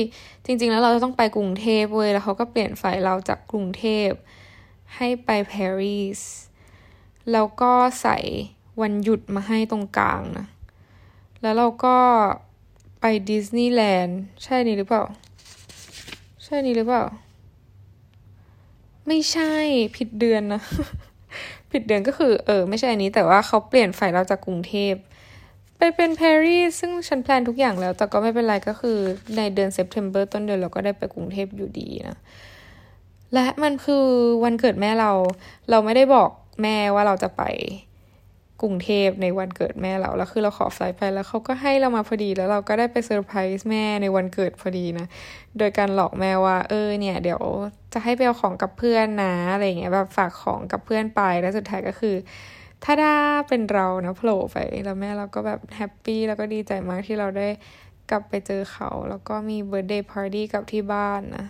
จริง ๆ แล้วเราจะต้องไปกรุงเทพเว้ย แล้วเขาก็เปลี่ยนไฟเราจากกรุงเทพให้ไปปารีส แล้วก็ใส่วันหยุดมาให้ตรงกลางนะ แล้วเราก็ ไปดิสนีย์แลนด์ใช่นี่หรือเปล่า ใช่นี่หรือเปล่า ไม่ใช่ผิดเดือนนะ ผิดเดือนก็คือ เออ ไม่ใช่อันนี้ แต่ว่าเขาเปลี่ยนไฟเราจากกรุงเทพไปเป็นปารีสซึ่งฉัน plan ทุกอย่างแล้ว แต่ก็ไม่เป็นไรก็คือในเดือน September ต้นเดือนเราก็ได้ไปกรุงเทพอยู่ดีนะ และมันคือวันเกิดแม่เรา เราไม่ได้บอกแม่ว่าเราจะไป กรุงเทพในวันเกิดแม่เรา แล้วคือเราขอ flight ไปแล้วเขาก็ให้เรามาพอดีแล้วเราก็ได้ไปเซอร์ไพรส์แม่ในวันเกิดพอดีนะ โดยการหลอกแม่ว่า เออเนี่ย เดี๋ยวจะให้ไปเอาของกับเพื่อนนะอะไรเงี้ยแบบฝากของกับเพื่อนไปแล้วสุดท้ายก็คือถ้าได้เป็นเรานะโผล่ไปแล้วแม่เราก็แบบ happy แล้วก็ดีใจมากที่เราได้กลับไปเจอเขา แล้วก็มีเบ r ร์เดย์พาร์ตี้กับที่บ้านนะ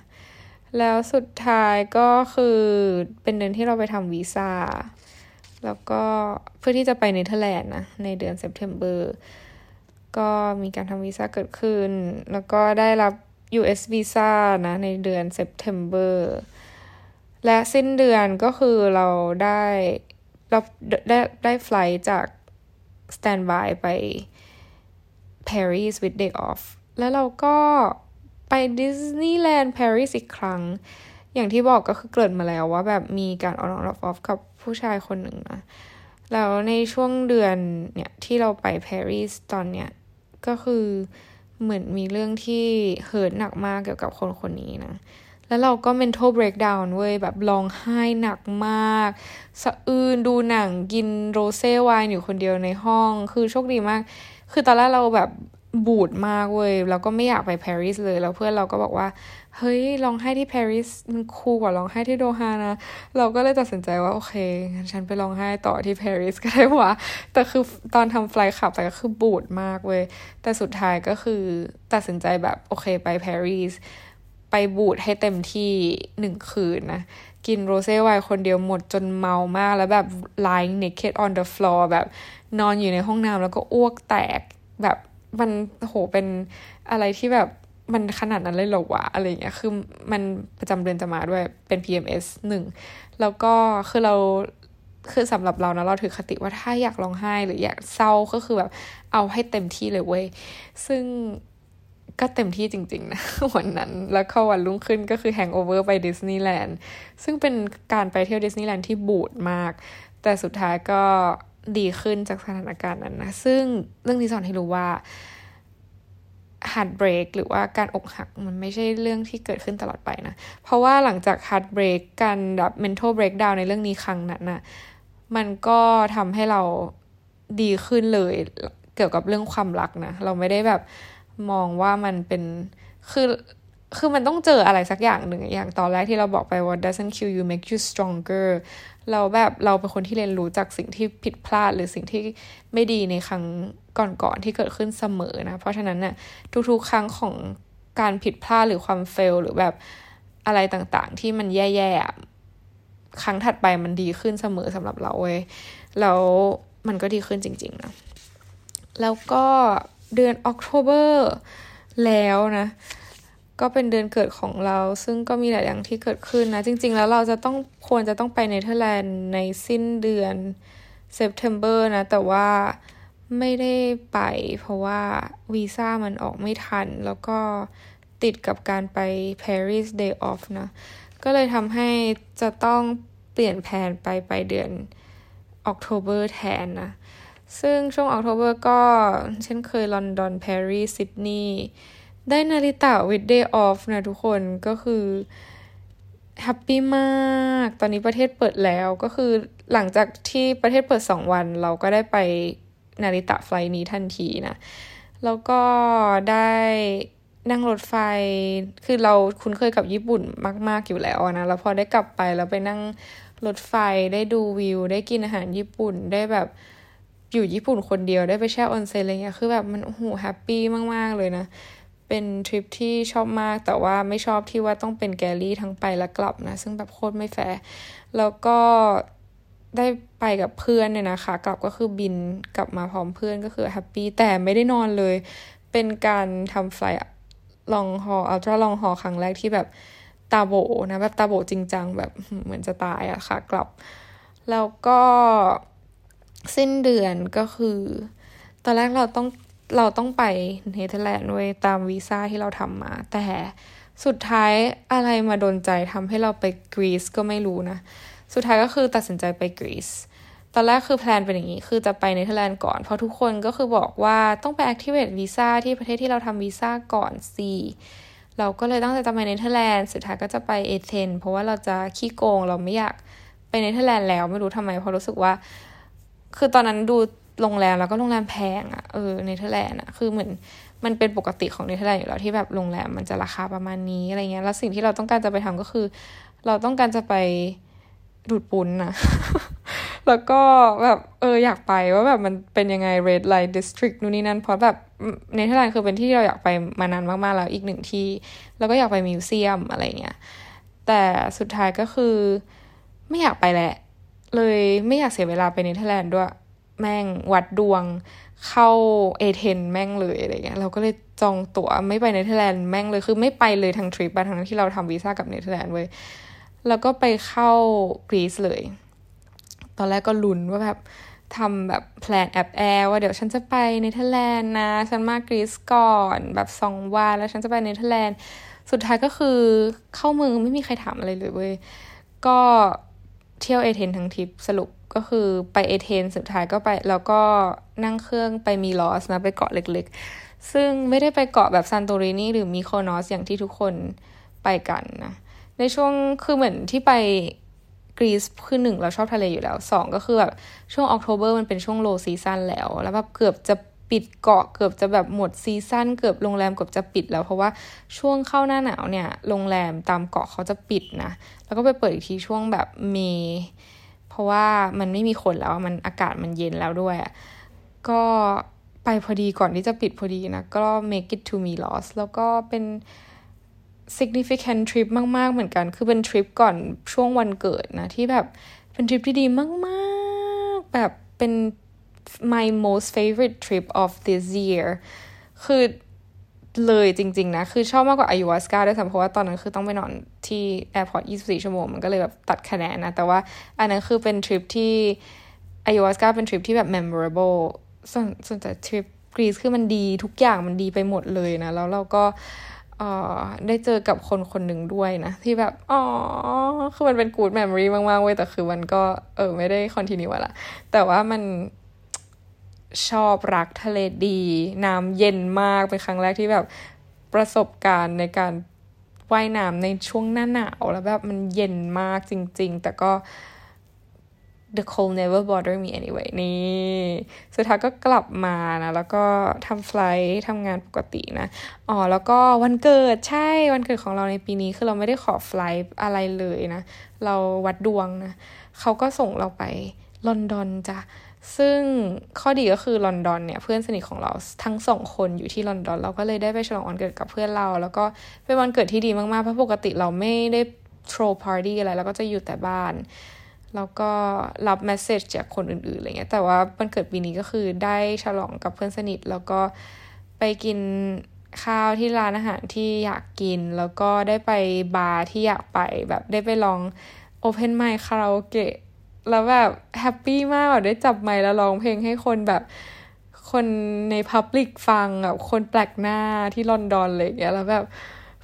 แล้วสุดท้ายก็คือเป็นเดือนที่เราไปทำวีซ่า แล้วก็เพื่อที่จะไปเนเธอร์แลนด์นะในเดือน September ก็มีการทำวีซ่าเกิดขึ้น แล้วก็ได้รับ US วีซ่านะ ในเดือน September และสิ้นเดือนก็คือเราได้เราได้ได้ flight จาก standby ไป Paris with day off แล้วเราก็ไปดิสนีย์แลนด์ปารีสอีกครั้ง อย่างที่บอกก็คือเกริ่นมาแล้วว่าแบบมีการ on off off กับ ผู้ชายคนหนึ่งนะแล้วในช่วงเดือนเนี่ยที่เราไปปารีสตอนเนี้ยก็คือเหมือนมีเรื่องที่เหินหนักมากเกี่ยวกับคนคนนี้นะ แล้วเราก็ mental breakdown เว้ยแบบร้องไห้หนักมาก สะอื้นดูหนังกินโรเซ่ไวน์อยู่คนเดียวในห้อง คือโชคดีมาก คือตอนแรกเราแบบบูดมากเว้ยแล้วก็ไม่อยากไปปารีสเลย แล้วเพื่อนเราก็บอกว่า เฮ้ยลองให้ที่ปารีสมันคูลกว่าลองให้ที่โดฮานะ เราก็เลยตัดสินใจว่าโอเคงั้นฉันไปลองให้ต่อที่ปารีสก็ได้วะแต่คือตอนทำไฟล์ขับไปก็คือบูดมากเว้ยแต่สุดท้ายก็คือตัดสินใจแบบโอเคไปปารีสไปบูดให้เต็มที่หนึ่งคืนนะ กินโรเซ่ไวน์คนเดียวหมดจนเมามากแล้วแบบ lying naked on the floor แบบนอนอยู่ในห้องน้ำแล้วก็อ้วกแตกแบบมันโหเป็นอะไรที่แบบ มันขนาดนั้นเลยเหรอวะอะไรเงี้ยคือมันประจำเดือนจะมาด้วยเป็น PMS หนึ่งแล้วก็คือเราคือสำหรับเรานะเราถือคติว่าถ้าอยากร้องไห้หรืออยากเศร้าก็คือแบบเอาให้เต็มที่เลยเว้ยซึ่งก็เต็มที่จริง ๆ นะ วันนั้น แล้วก็วันรุ่งขึ้นก็คือ hangover ไปดิสนีย์แลนด์ซึ่งเป็นการไปเที่ยวดิสนีย์แลนด์ที่บูดมาก แต่สุดท้ายก็ดีขึ้นจากสถานการณ์นั้นนะ ซึ่งเรื่องที่สอนให้รู้ว่า heartbreak หรือว่าการอกหักมันไม่ใช่เรื่องที่เกิดขึ้นตลอดไปนะ เพราะว่าหลังจาก heartbreak การแบบ mental breakdown ในเรื่องนี้ครั้งนั้นนะมันก็ทำให้เราดีขึ้นเลยเกี่ยวกับเรื่องความรักนะ เราไม่ได้แบบมองว่ามันเป็นคือ คือมันต้องเจออะไรสักอย่างหนึ่งอย่างตอนแรกที่เราบอกไปว่า doesn't kill you make you stronger เราแบบเราเป็นคนที่เรียนรู้จากสิ่งที่ผิดพลาดหรือสิ่งที่ไม่ดีในครั้งก่อนๆที่เกิดขึ้นเสมอนะ เพราะฉะนั้นเนะ่ยทุกๆ ครั้งของการผิดพลาดหรือความเฟลหรือแบบอะไรต่างๆ ที่มันแย่ๆ ครั้งถัดไปมันดีขึ้นเสมอสำหรับเราเว้ยแล้วมันก็ดีขึ้นจริง ๆ นะ แล้วก็เดือนออกโทเบอร์แล้วนะ ก็เป็นเดือนเกิดของเรา ซึ่งก็มีหลายอย่างที่เกิดขึ้นนะ จริง ๆ แล้วเราจะต้องควรจะต้องไปเนเธอร์แลนด์ในสิ้นเดือน September นะ แต่ว่าไม่ได้ไป เพราะว่าวีซ่ามันออกไม่ทัน แล้วก็ติดกับการไป Paris Day Off นะ ก็เลยทำให้จะต้องเปลี่ยนแผนไปไปเดือน October แทนนะ ซึ่งช่วง October ก็เช่นเคยลอนดอนปารีสซิดนีย์ ได้นาริตะ with day off นะทุกคนก็คือ happy มาก ตอนนี้ประเทศเปิดแล้วก็คือหลังจากที่ประเทศเปิดสองวัน เราก็ได้ไปนาริตะไฟนี้ทันทีนะ แล้วก็ได้นั่งรถไฟ คือเราคุ้นเคยกับญี่ปุ่นมาก ๆ อยู่แล้วนะ แล้วพอได้กลับไปแล้วไปนั่งรถไฟได้ดูวิว ได้กินอาหารญี่ปุ่น ได้แบบอยู่ญี่ปุ่นคนเดียว ได้ไปแช่ออนเซ็นอะไรเงี้ย คือแบบมันโอ้โห happyมาก ๆ เลยนะ เป็นทริปที่ชอบมากแต่ว่าไม่ชอบที่ว่าต้องเป็น galley ทั้งไปและกลับนะ ซึ่งแบบโคตรไม่แฟร์แล้วก็ได้ไปกับเพื่อนเนี่ยนะคะ กลับก็คือบินกลับมาพร้อมเพื่อนก็คือ happy แต่ไม่ได้นอนเลย เป็นการทำ flight long haul ultra long haul ครั้งแรกที่แบบตาโบ๋นะแบบตาโบ๋จริงจังแบบเหมือนจะตายอะค่ะ กลับ แล้วก็สิ้นเดือนก็คือ ตอนแรกเราต้อง เราต้องไปเนเธอร์แลนด์ด้วยตามวีซ่าที่เราทำมา แต่สุดท้ายอะไรมาโดนใจทำให้เราไปกรีซก็ไม่รู้นะ สุดท้ายก็คือตัดสินใจไปกรีซตอนแรกคือ plan เป็นอย่างนี้ คือจะไปเนเธอร์แลนด์ก่อน เพราะทุกคนก็คือบอกว่าต้องไป activate วีซ่าที่ประเทศที่เราทำวีซ่าก่อนสิเราก็เลยตั้งใจจะไปเนเธอร์แลนด์ สุดท้ายก็จะไปเอเธนส์เพราะว่าเราจะขี้โกงเราไม่อยากไปเนเธอร์แลนด์แล้วไม่รู้ทำไมเพราะรู้สึกว่า คือตอนนั้นดู โรงแรมแล้วก็โรงแรมแพงอะ่ะเออเนเธอร์แลนด์อะคือเหมือนมันเป็นปกติของเนเธอร์แลนด์อยู่แล้วที่แบบโรงแรมมันจะราคาประมาณนี้อะไรเงี้ยแล้วสิ่งที่เราต้องการจะไปทำก็คือ เราต้องการจะไปดูดปุ๊นนะแล้วก็แบบเอออยากไปว่าแบบมันเป็นยังไง red light district นู่นนี่นั่นเพราะแบบเนเธอร์แลนด์คือเป็นที่ที่เราอยากไปมานานมากๆแล้วอีกหนึ่งที่ แล้วก็อยากไปมิวเซียมอะไรเงี้ยแต่สุดท้ายก็คือ ไม่อยากไปแหละ เลยไม่อยากเสียเวลาไปเนเธอร์แลนด์ด้วย แม่งวัดดวงเข้าเอเธนแม่งเลยอะไรเงี้ยเราก็เลยจองตั๋วไม่ไปเนเธอร์แลนด์แม่งเลยคือไม่ไปเลยทางทริปไปทางที่เราทำวีซ่ากับเนเธอร์แลนด์เว้ยแล้วก็ไปเข้ากรีซเลย ตอนแรกก็ลุ้นว่าแบบทำแบบแพลนแอปแอร์ว่าเดี๋ยวฉันจะไปเนเธอร์แลนด์นะ ฉันมากรีซก่อนแบบสองวันแล้วฉันจะไปเนเธอร์แลนด์สุดท้ายก็คือเข้าเมืองไม่มีใครถามอะไรเลยเว้ยก็เที่ยวเอเธนทั้งทริปสรุป ก็คือไปเอเธนสุดท้ายก็ไป แล้วก็นั่งเครื่องไปมีลอสนะ ไปเกาะเล็กๆ ซึ่งไม่ได้ไปเกาะแบบซันโตรินีหรือมีโคนอสอย่างที่ทุกคนไปกันนะ ในช่วงคือเหมือนที่ไปกรีซคือหนึ่งเราชอบทะเลอยู่แล้วสองก็คือแบบช่วง October มันเป็นช่วง low season แล้ว แล้วแบบเกือบจะปิดเกาะเกือบจะแบบหมด season เกือบโรงแรมเกือบจะปิดแล้ว เพราะว่าช่วงเข้าหน้าหนาวเนี่ย โรงแรมตามเกาะเขาจะปิดนะ แล้วก็ไปเปิดอีกทีช่วงแบบ May เพราะว่ามันไม่มีคนแล้วมันอากาศมันเย็นแล้วด้วยก็ไปพอดีก่อนที่จะปิดพอดีนะ ก็ make it to Milos แล้วก็เป็น significant trip มาก ๆ เหมือนกัน คือเป็นทริปก่อนช่วงวันเกิดนะ ที่แบบเป็นทริปที่ดีมากๆ แบบเป็น my most favorite trip of this year คือ เลยจริง ๆ นะ คือชอบมากกว่าอายุวัสกาด้วยซ้ำเพราะว่าตอนนั้นคือต้องไปนอนที่แอร์พอร์ต24 ชั่วโมง มันก็เลยแบบตัดคะแนนนะ แต่ว่าอันนั้นคือเป็นทริปที่อายุวัสกาเป็นทริปที่แบบ memorable ส่วนส่วนแต่ทริปกรีซคือมันดีทุกอย่างมันดีไปหมดเลยนะ แล้วเราก็ออได้เจอกับคนคนหนึ่งด้วยนะ ที่แบบ อ๋อ คือมันเป็นกูดแมมโมรีมาก ๆ เว้ย แต่คือมันก็ เออ ไม่ได้คอนติเนียละแต่ว่ามัน ชอบรักทะเลดี น้ำเย็นมากเป็นครั้งแรกที่แบบประสบการณ์ในการว่ายน้ำในช่วงหน้าหนาวแล้วแบบมันเย็นมากจริง ๆ แต่ก็ the cold never bother me anyway นี่สุดท้ายก็กลับมานะ แล้วก็ทำ flight ทำงานปกตินะ อ๋อ แล้วก็วันเกิดใช่วันเกิดของเราในปีนี้คือเราไม่ได้ขอ flight อะไรเลยนะ เราวัดดวงนะ เขาก็ส่งเราไปลอนดอนจ้ะ ซึ่งข้อดีก็คือลอนดอนเนี่ยเพื่อนสนิทของเราทั้งสองคนอยู่ที่ลอนดอน เราก็เลยได้ไปฉลองวันเกิดกับเพื่อนเรา แล้วก็เป็นวันเกิดที่ดีมากๆ เพราะปกติเราไม่ได้ throw party อะไรเราก็จะอยู่แต่บ้าน แล้วก็รับ message จากคนอื่นๆอะไรเงี้ยแต่ว่าวันเกิดปีนี้ก็คือได้ฉลองกับเพื่อนสนิท แล้วก็ไปกินข้าวที่ร้านอาหารที่อยากกิน แล้วก็ได้ไปบาร์ที่อยากไปแบบได้ไปลอง open mic คาราโอเกะ แล้วแบบ happy มากได้จับไมค์แล้วร้องเพลงให้คนแบบคนใน public ฟังแบบคนแปลกหน้าที่ลอนดอนเลยอย่างเงี้ยแล้วแบบ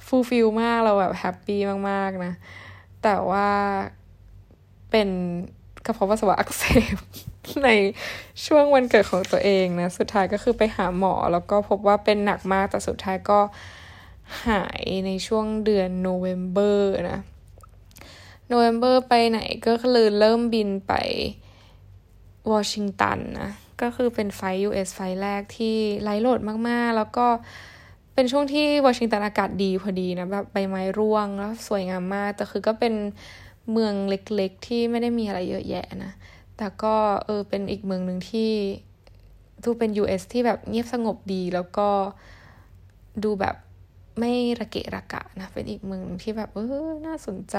fulfill มากเราแบบ happyมากๆนะ แต่ว่าเป็นกระเพาะปัสสาวะอักเสบในช่วงวันเกิดของตัวเองนะ สุดท้ายก็คือไปหาหมอ แล้วก็พบว่าเป็นหนักมากแต่สุดท้ายก็หายในช่วงเดือนโนเวม ber นะ โนเวม ber ไปไหนก็คือเริ่มบินไปวอชิงตันนะ ก็คือเป็นไฟ US ไฟแรกที่ไร้โหลดมากๆ แล้วก็เป็นช่วงที่วอชิงตันอากาศดีพอดีนะแบบใบไม้ร่วงแล้วสวยงามมาก แต่คือก็เป็นเมืองเล็กๆ ที่ไม่ได้มีอะไรเยอะแยะนะ แต่ก็เออเป็นอีกเมืองหนึ่งที่ดูเป็น US ที่แบบเงียบสงบดีแล้วก็ดูแบบไม่ระเกะระกะนะ เป็นอีกเมืองที่แบบเออน่าสนใจ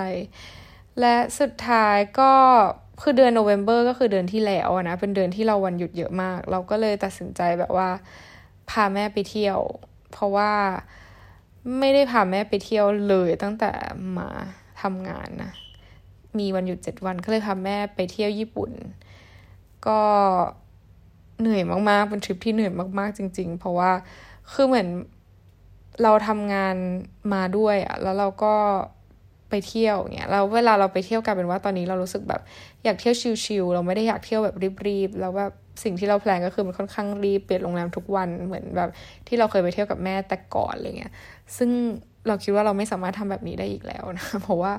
และสุดท้ายก็คือเดือนโนเวม ber ก็คือเดือนที่แล้วนะเป็นเดือนที่เราวันหยุดเยอะมาก เราก็เลยตัดสินใจแบบว่า พาแม่ไปเที่ยว เพราะว่าไม่ได้พาแม่ไปเที่ยวเลยตั้งแต่มาทำงานนะ มีวันหยุดเจ็ดวันก็เลยพาแม่ไปเที่ยวญี่ปุ่น ก็เหนื่อยมากๆ เป็นทริปที่เหนื่อยมากๆ จริง ๆ เพราะว่าคือเหมือนเราทำงานมาด้วยอะแล้วเราก็ ไปเที่ยวเงี้ยแล้วเวลาเราไปเที่ยวกลายเป็นว่าตอนนี้เรารู้สึกแบบอยากเที่ยวชิลๆเราไม่ได้อยากเที่ยวแบบรีบๆแล้วแบบสิ่งที่เราแพลนก็คือมันค่อนข้างรีบเปลี่ยนโรงแรมทุกวันเหมือนแบบที่เราเคยไปเที่ยวกับแม่แต่ก่อนอะไรเงี้ยซึ่งเราคิดว่าเราไม่สามารถทำแบบนี้ได้อีกแล้วนะเพราะว่า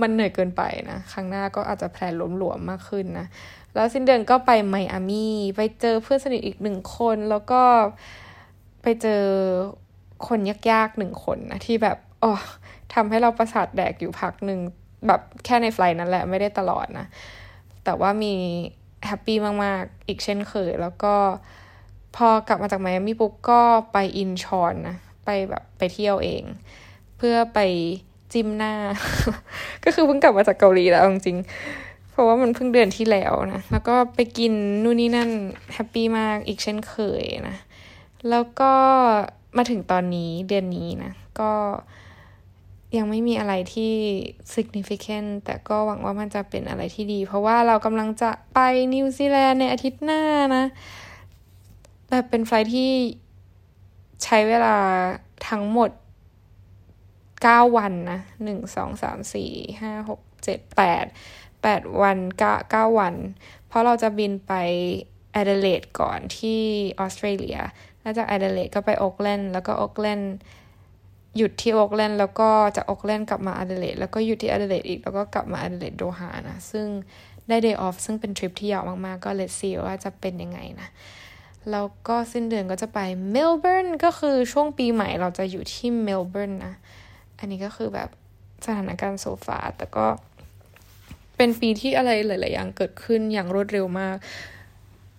มันเหนื่อยเกินไปนะครั้งหน้าก็อาจจะแพลนล้มหลวมมากขึ้นนะแล้วสิ้นเดือนก็ไปไมอามี่ไปเจอเพื่อนสนิทอีกหนึ่งคนแล้วก็ไปเจอคนยากๆหนึ่งคนนะที่แบบอ๋อ ทำให้เราประสาทแดกอยู่พักหนึ่งแบบแค่ใน flight นั่นแหละไม่ได้ตลอดนะ แต่ว่ามี happy มาก ๆ อีกเช่นเคย แล้วก็พอกลับมาจากไมอามี่ปุ๊บก็ไปอินชอนนะ ไปแบบไปเที่ยวเอง เพื่อไปจิ้มหน้า ก็คือเพิ่งกลับมาจากเกาหลีแล้วจริงเพราะว่ามันเพิ่งเดือนที่แล้วนะ แล้วก็ไปกินนู่นนี่นั่น happy มากอีกเช่นเคยนะ แล้วก็มาถึงตอนนี้เดือนนี้นะ ก็ ยังไม่มีอะไรที่ significant แต่ก็หวังว่ามันจะเป็นอะไรที่ดี เพราะว่าเรากำลังจะไปนิวซีแลนด์ในอาทิตย์หน้านะ แบบเป็นไฟที่ใช้เวลาทั้งหมดเก้าวันนะหนึ่งสองสามสี่ห้าหกเจ็ดแปดแปดวันเก้าวัน เพราะเราจะบินไปแอดเลดก่อนที่ออสเตรเลีย แล้วจากแอดเลดก็ไปโอ๊กแลนด์แล้วก็โอ๊กแลนด์ หยุดที่โอ๊กแลนด์แล้วก็จากโอ๊กแลนด์กลับมาแอดเลดแล้วก็หยุดที่แอดเลดอีกแล้วก็กลับมาแอดเลดโดฮานะซึ่งได้ day off ซึ่งเป็นทริปที่ยาวมากๆ ก็ let's see ว่าจะเป็นยังไงนะแล้วก็สิ้นเดือนก็จะไปเมลเบิร์นก็คือช่วงปีใหม่เราจะอยู่ที่เมลเบิร์นนะอันนี้ก็คือแบบสถานการณ์ so far แต่ก็เป็นปีที่อะไรหลาย ๆ อย่างเกิดขึ้นอย่างรวดเร็วมาก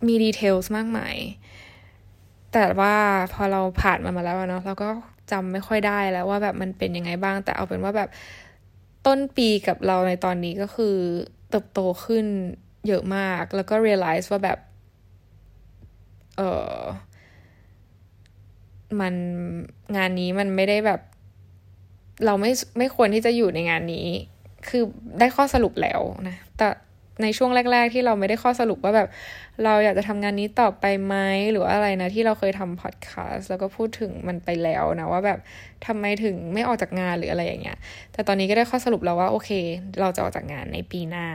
มีดีเทลส์มากมาย แต่ว่าพอเราผ่านมามาแล้วเนาะเราก็ จำไม่ค่อยได้แล้วว่าแบบมันเป็นยังไงบ้าง แต่เอาเป็นว่าแบบต้นปีกับเราในตอนนี้ก็คือเติบโตขึ้นเยอะมาก แล้วก็ realize ว่าแบบ เออมันงานนี้มันไม่ได้แบบ เราไม่ไม่ควรที่จะอยู่ในงานนี้ คือได้ข้อสรุปแล้วนะ แต่ ในช่วงแรก ๆ ที่เราไม่ได้ข้อสรุปว่าแบบ เราอยากจะทำงานนี้ต่อไปไหมหรือว่าอะไรนะที่เราเคยทำพอดแคสต์แล้วก็พูดถึงมันไปแล้วนะว่าแบบทำไมถึงไม่ออกจากงานหรืออะไรอย่างเงี้ย แต่ตอนนี้ก็ได้ข้อสรุปแล้วว่าโอเค เราจะออกจากงานในปีหน้า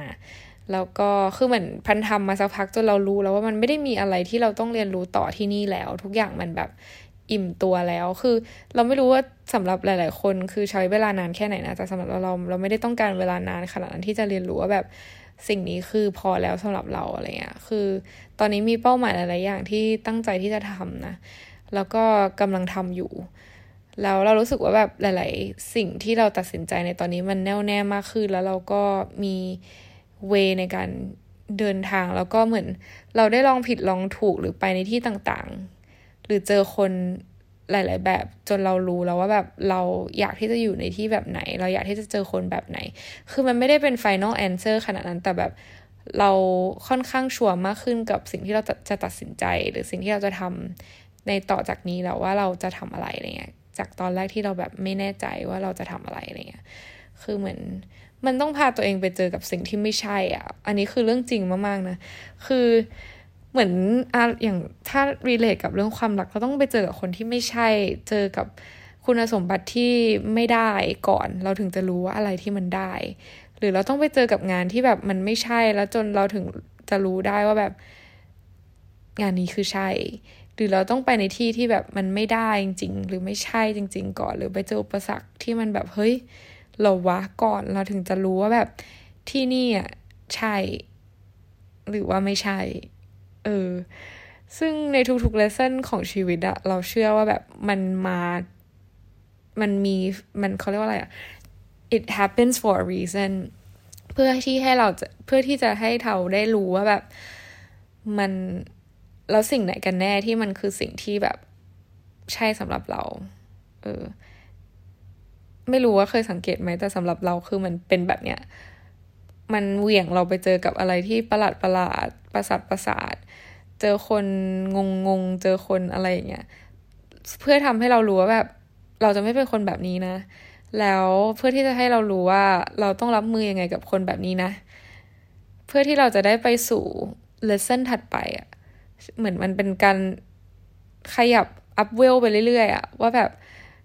แล้วก็คือเหมือนพันทำมาสักพักจนเรารู้แล้วว่ามันไม่ได้มีอะไรที่เราต้องเรียนรู้ต่อที่นี่แล้ว ทุกอย่างมันแบบอิ่มตัวแล้ว คือเราไม่รู้ว่าสำหรับหลาย ๆ คน คือใช้เวลานานแค่ไหนนะแต่สำหรับเราเราเราไม่ได้ต้องการเวลานานขนาดนั้นที่จะเรียนรู้ว่าแบบ สิ่งนี้คือพอแล้วสำหรับเราอะไรเงี้ยคือ ตอนนี้มีเป้าหมายหลายๆอย่างที่ตั้งใจที่จะทำนะ แล้วก็กำลังทำอยู่ แล้วเรารู้สึกว่าแบบหลาย ๆ สิ่งที่เราตัดสินใจในตอนนี้มันแน่วแน่มากขึ้น แล้วเราก็มีเวในการเดินทางแล้วก็เหมือน เราได้ลองผิดลองถูกหรือไปในที่ต่างๆ หรือเจอคน หลาย ๆ แบบจนเรารู้แล้วว่าแบบเราอยากที่จะอยู่ในที่แบบไหน เราอยากที่จะเจอคนแบบไหน คือมันไม่ได้เป็น final answer ขนาดนั้นแต่แบบเราค่อนข้างชัวร์มากขึ้นกับสิ่งที่เราจะตัดสินใจ หรือสิ่งที่เราจะทำในต่อจากนี้แล้วว่าเราจะทำอะไรอะไรเงี้ยจากตอนแรกที่เราแบบไม่แน่ใจว่าเราจะทำอะไรอะไรเงี้ยคือเหมือนมันต้องพาตัวเองไปเจอกับสิ่งที่ไม่ใช่อะ อันนี้คือเรื่องจริงมากๆนะ คือ เหมือนอะอย่างถ้ารีเลทกับเรื่องความรักเราต้องไปเจอกับคนที่ไม่ใช่ เจอกับคุณสมบัติที่ไม่ได้ก่อน เราถึงจะรู้ว่าอะไรที่มันได้ หรือเราต้องไปเจอกับงานที่แบบมันไม่ใช่แล้วจนเราถึงจะรู้ได้ว่าแบบ งานนี้คือใช่ หรือเราต้องไปในที่ที่แบบมันไม่ได้จริง ๆ หรือไม่ใช่จริง ๆ ก่อน หรือไปเจออุปสรรคที่มันแบบเฮ้ยเราวะก่อนเราถึงจะรู้ว่าแบบที่นี่อะใช่ หรือว่าไม่ใช่ เออ ซึ่งในทุกๆเลสเซ่นของชีวิตอะเราเชื่อว่าแบบมันมา มันมี มันเขาเรียกว่าอะไรอะ it happens for a reason เพื่อที่ให้เราจะเพื่อที่จะให้เราได้รู้ว่าแบบมันแล้วสิ่งไหนกันแน่ที่มันคือสิ่งที่แบบใช่สำหรับเรา เออ ไม่รู้ว่าเคยสังเกตไหมแต่สำหรับเราคือมันเป็นแบบเนี้ย มันเหวี่ยงเราไปเจอกับอะไรที่ประหลาดประหลาดประสาทประสาท เจอคนงงงงเจอคนอะไรอย่างเงี้ยเพื่อทำให้เรารู้ว่าแบบ เราจะไม่เป็นคนแบบนี้นะ แล้วเพื่อที่จะให้เรารู้ว่าเราต้องรับมือยังไงกับคนแบบนี้นะ เพื่อที่เราจะได้ไปสู่เลสเซ่นถัดไปอะ่ะเหมือนมันเป็นการขยับ up level ไปเรื่อยๆอะ่ะว่าแบบ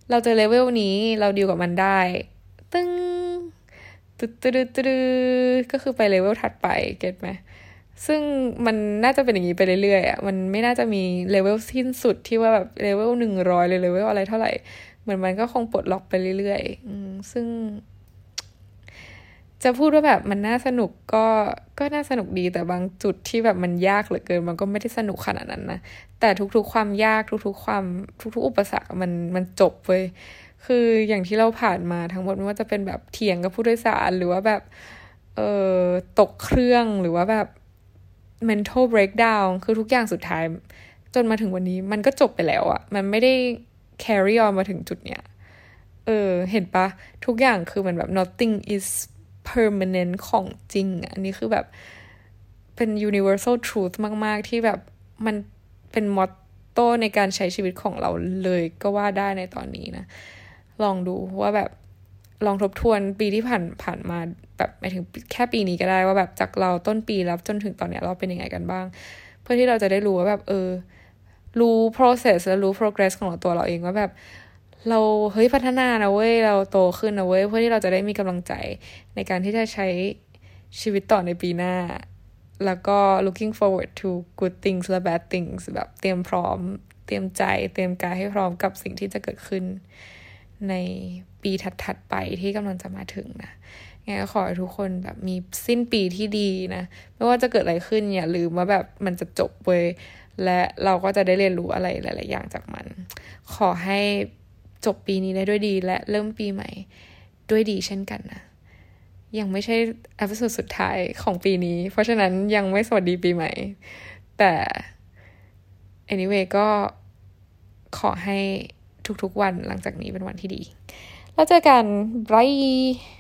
เราเจอเลเวลนี้เราดีลกับมันได้ ตึ้ง ตึ๊ดตึ๊ดตึ๊ดก็คือไปเลเวลถัดไป get ไหมซึ่งมันน่าจะเป็นอย่างนี้ไปเรื่อยๆอะมันไม่น่าจะมีเลเวลสิ้นสุดที่ว่าแบบเลเวลหนึ่งร้อยเลยเลเวลอะไรเท่าไหร่เหมือนมันก็คงปลดล็อกไปเรื่อยๆซึ่ง จะพูดว่าแบบมันน่าสนุกก็ก็น่าสนุกดีแต่บางจุดที่แบบมันยากเหลือเกิน มันก็ไม่ได้สนุกขนาดนั้นนะแต่ทุกๆความยากทุกๆความ ทุกๆ อุปสรรคมันมันจบเว้ย คืออย่างที่เราผ่านมาทั้งหมดไม่ว่าจะเป็นแบบเถียงกับผู้โดยสารหรือว่าแบบเอ่อตกเครื่องหรือว่าแบบ mental breakdown คือทุกอย่างสุดท้าย จนมาถึงวันนี้มันก็จบไปแล้วอะมันไม่ได้ carry on มาถึงจุดเนี้ยเออ เห็นปะทุกอย่างคือมันแบบ nothing is permanent ของจริง อันนี้คือแบบเป็น universal truth มาก ๆ ที่แบบมันเป็นมอตโต้ในการใช้ชีวิตของเราเลยก็ว่าได้ในตอนนี้นะ ลองดูว่าแบบลองทบทวนปีที่ผ่านผ่านมาแบบหมายถึงแค่ปีนี้ก็ได้ว่าแบบจากเราต้นปีแล้วจนถึงตอนเนี้ยเราเป็นยังไงกันบ้าง เพื่อที่เราจะได้รู้ว่าแบบเออ รู้ process และรู้ progress ของตัวเราเองว่าแบบ เราเฮ้ยพัฒนานะเว้ยเราโตขึ้นนะเว้ยเพื่อที่เราจะได้มีกำลังใจในการที่จะใช้ชีวิตต่อในปีหน้า แล้วก็ looking forward to good things และ bad things แบบเตรียมพร้อม เตรียมใจ เตรียมกายให้พร้อมกับสิ่งที่จะเกิดขึ้น ในปีถัดๆไปที่กำลังจะมาถึงนะงั้นขอให้ทุกคนแบบมีสิ้นปีที่ดีนะ ไม่ว่าจะเกิดอะไรขึ้นอย่าลืมว่าแบบมันจะจบเว้ยและเราก็จะได้เรียนรู้อะไรหลาย ๆ อย่างจากมัน ขอให้จบปีนี้ได้ด้วยดีและเริ่มปีใหม่ ด้วยดีเช่นกันนะ ยังไม่ใช่อพิโซดสุดท้ายของปีนี้ เพราะฉะนั้นยังไม่สวัสดีปีใหม่ แต่ anyway ก็ขอให้ ทุกๆวันหลังจากนี้เป็นวันที่ดี แล้วเจอกันบาย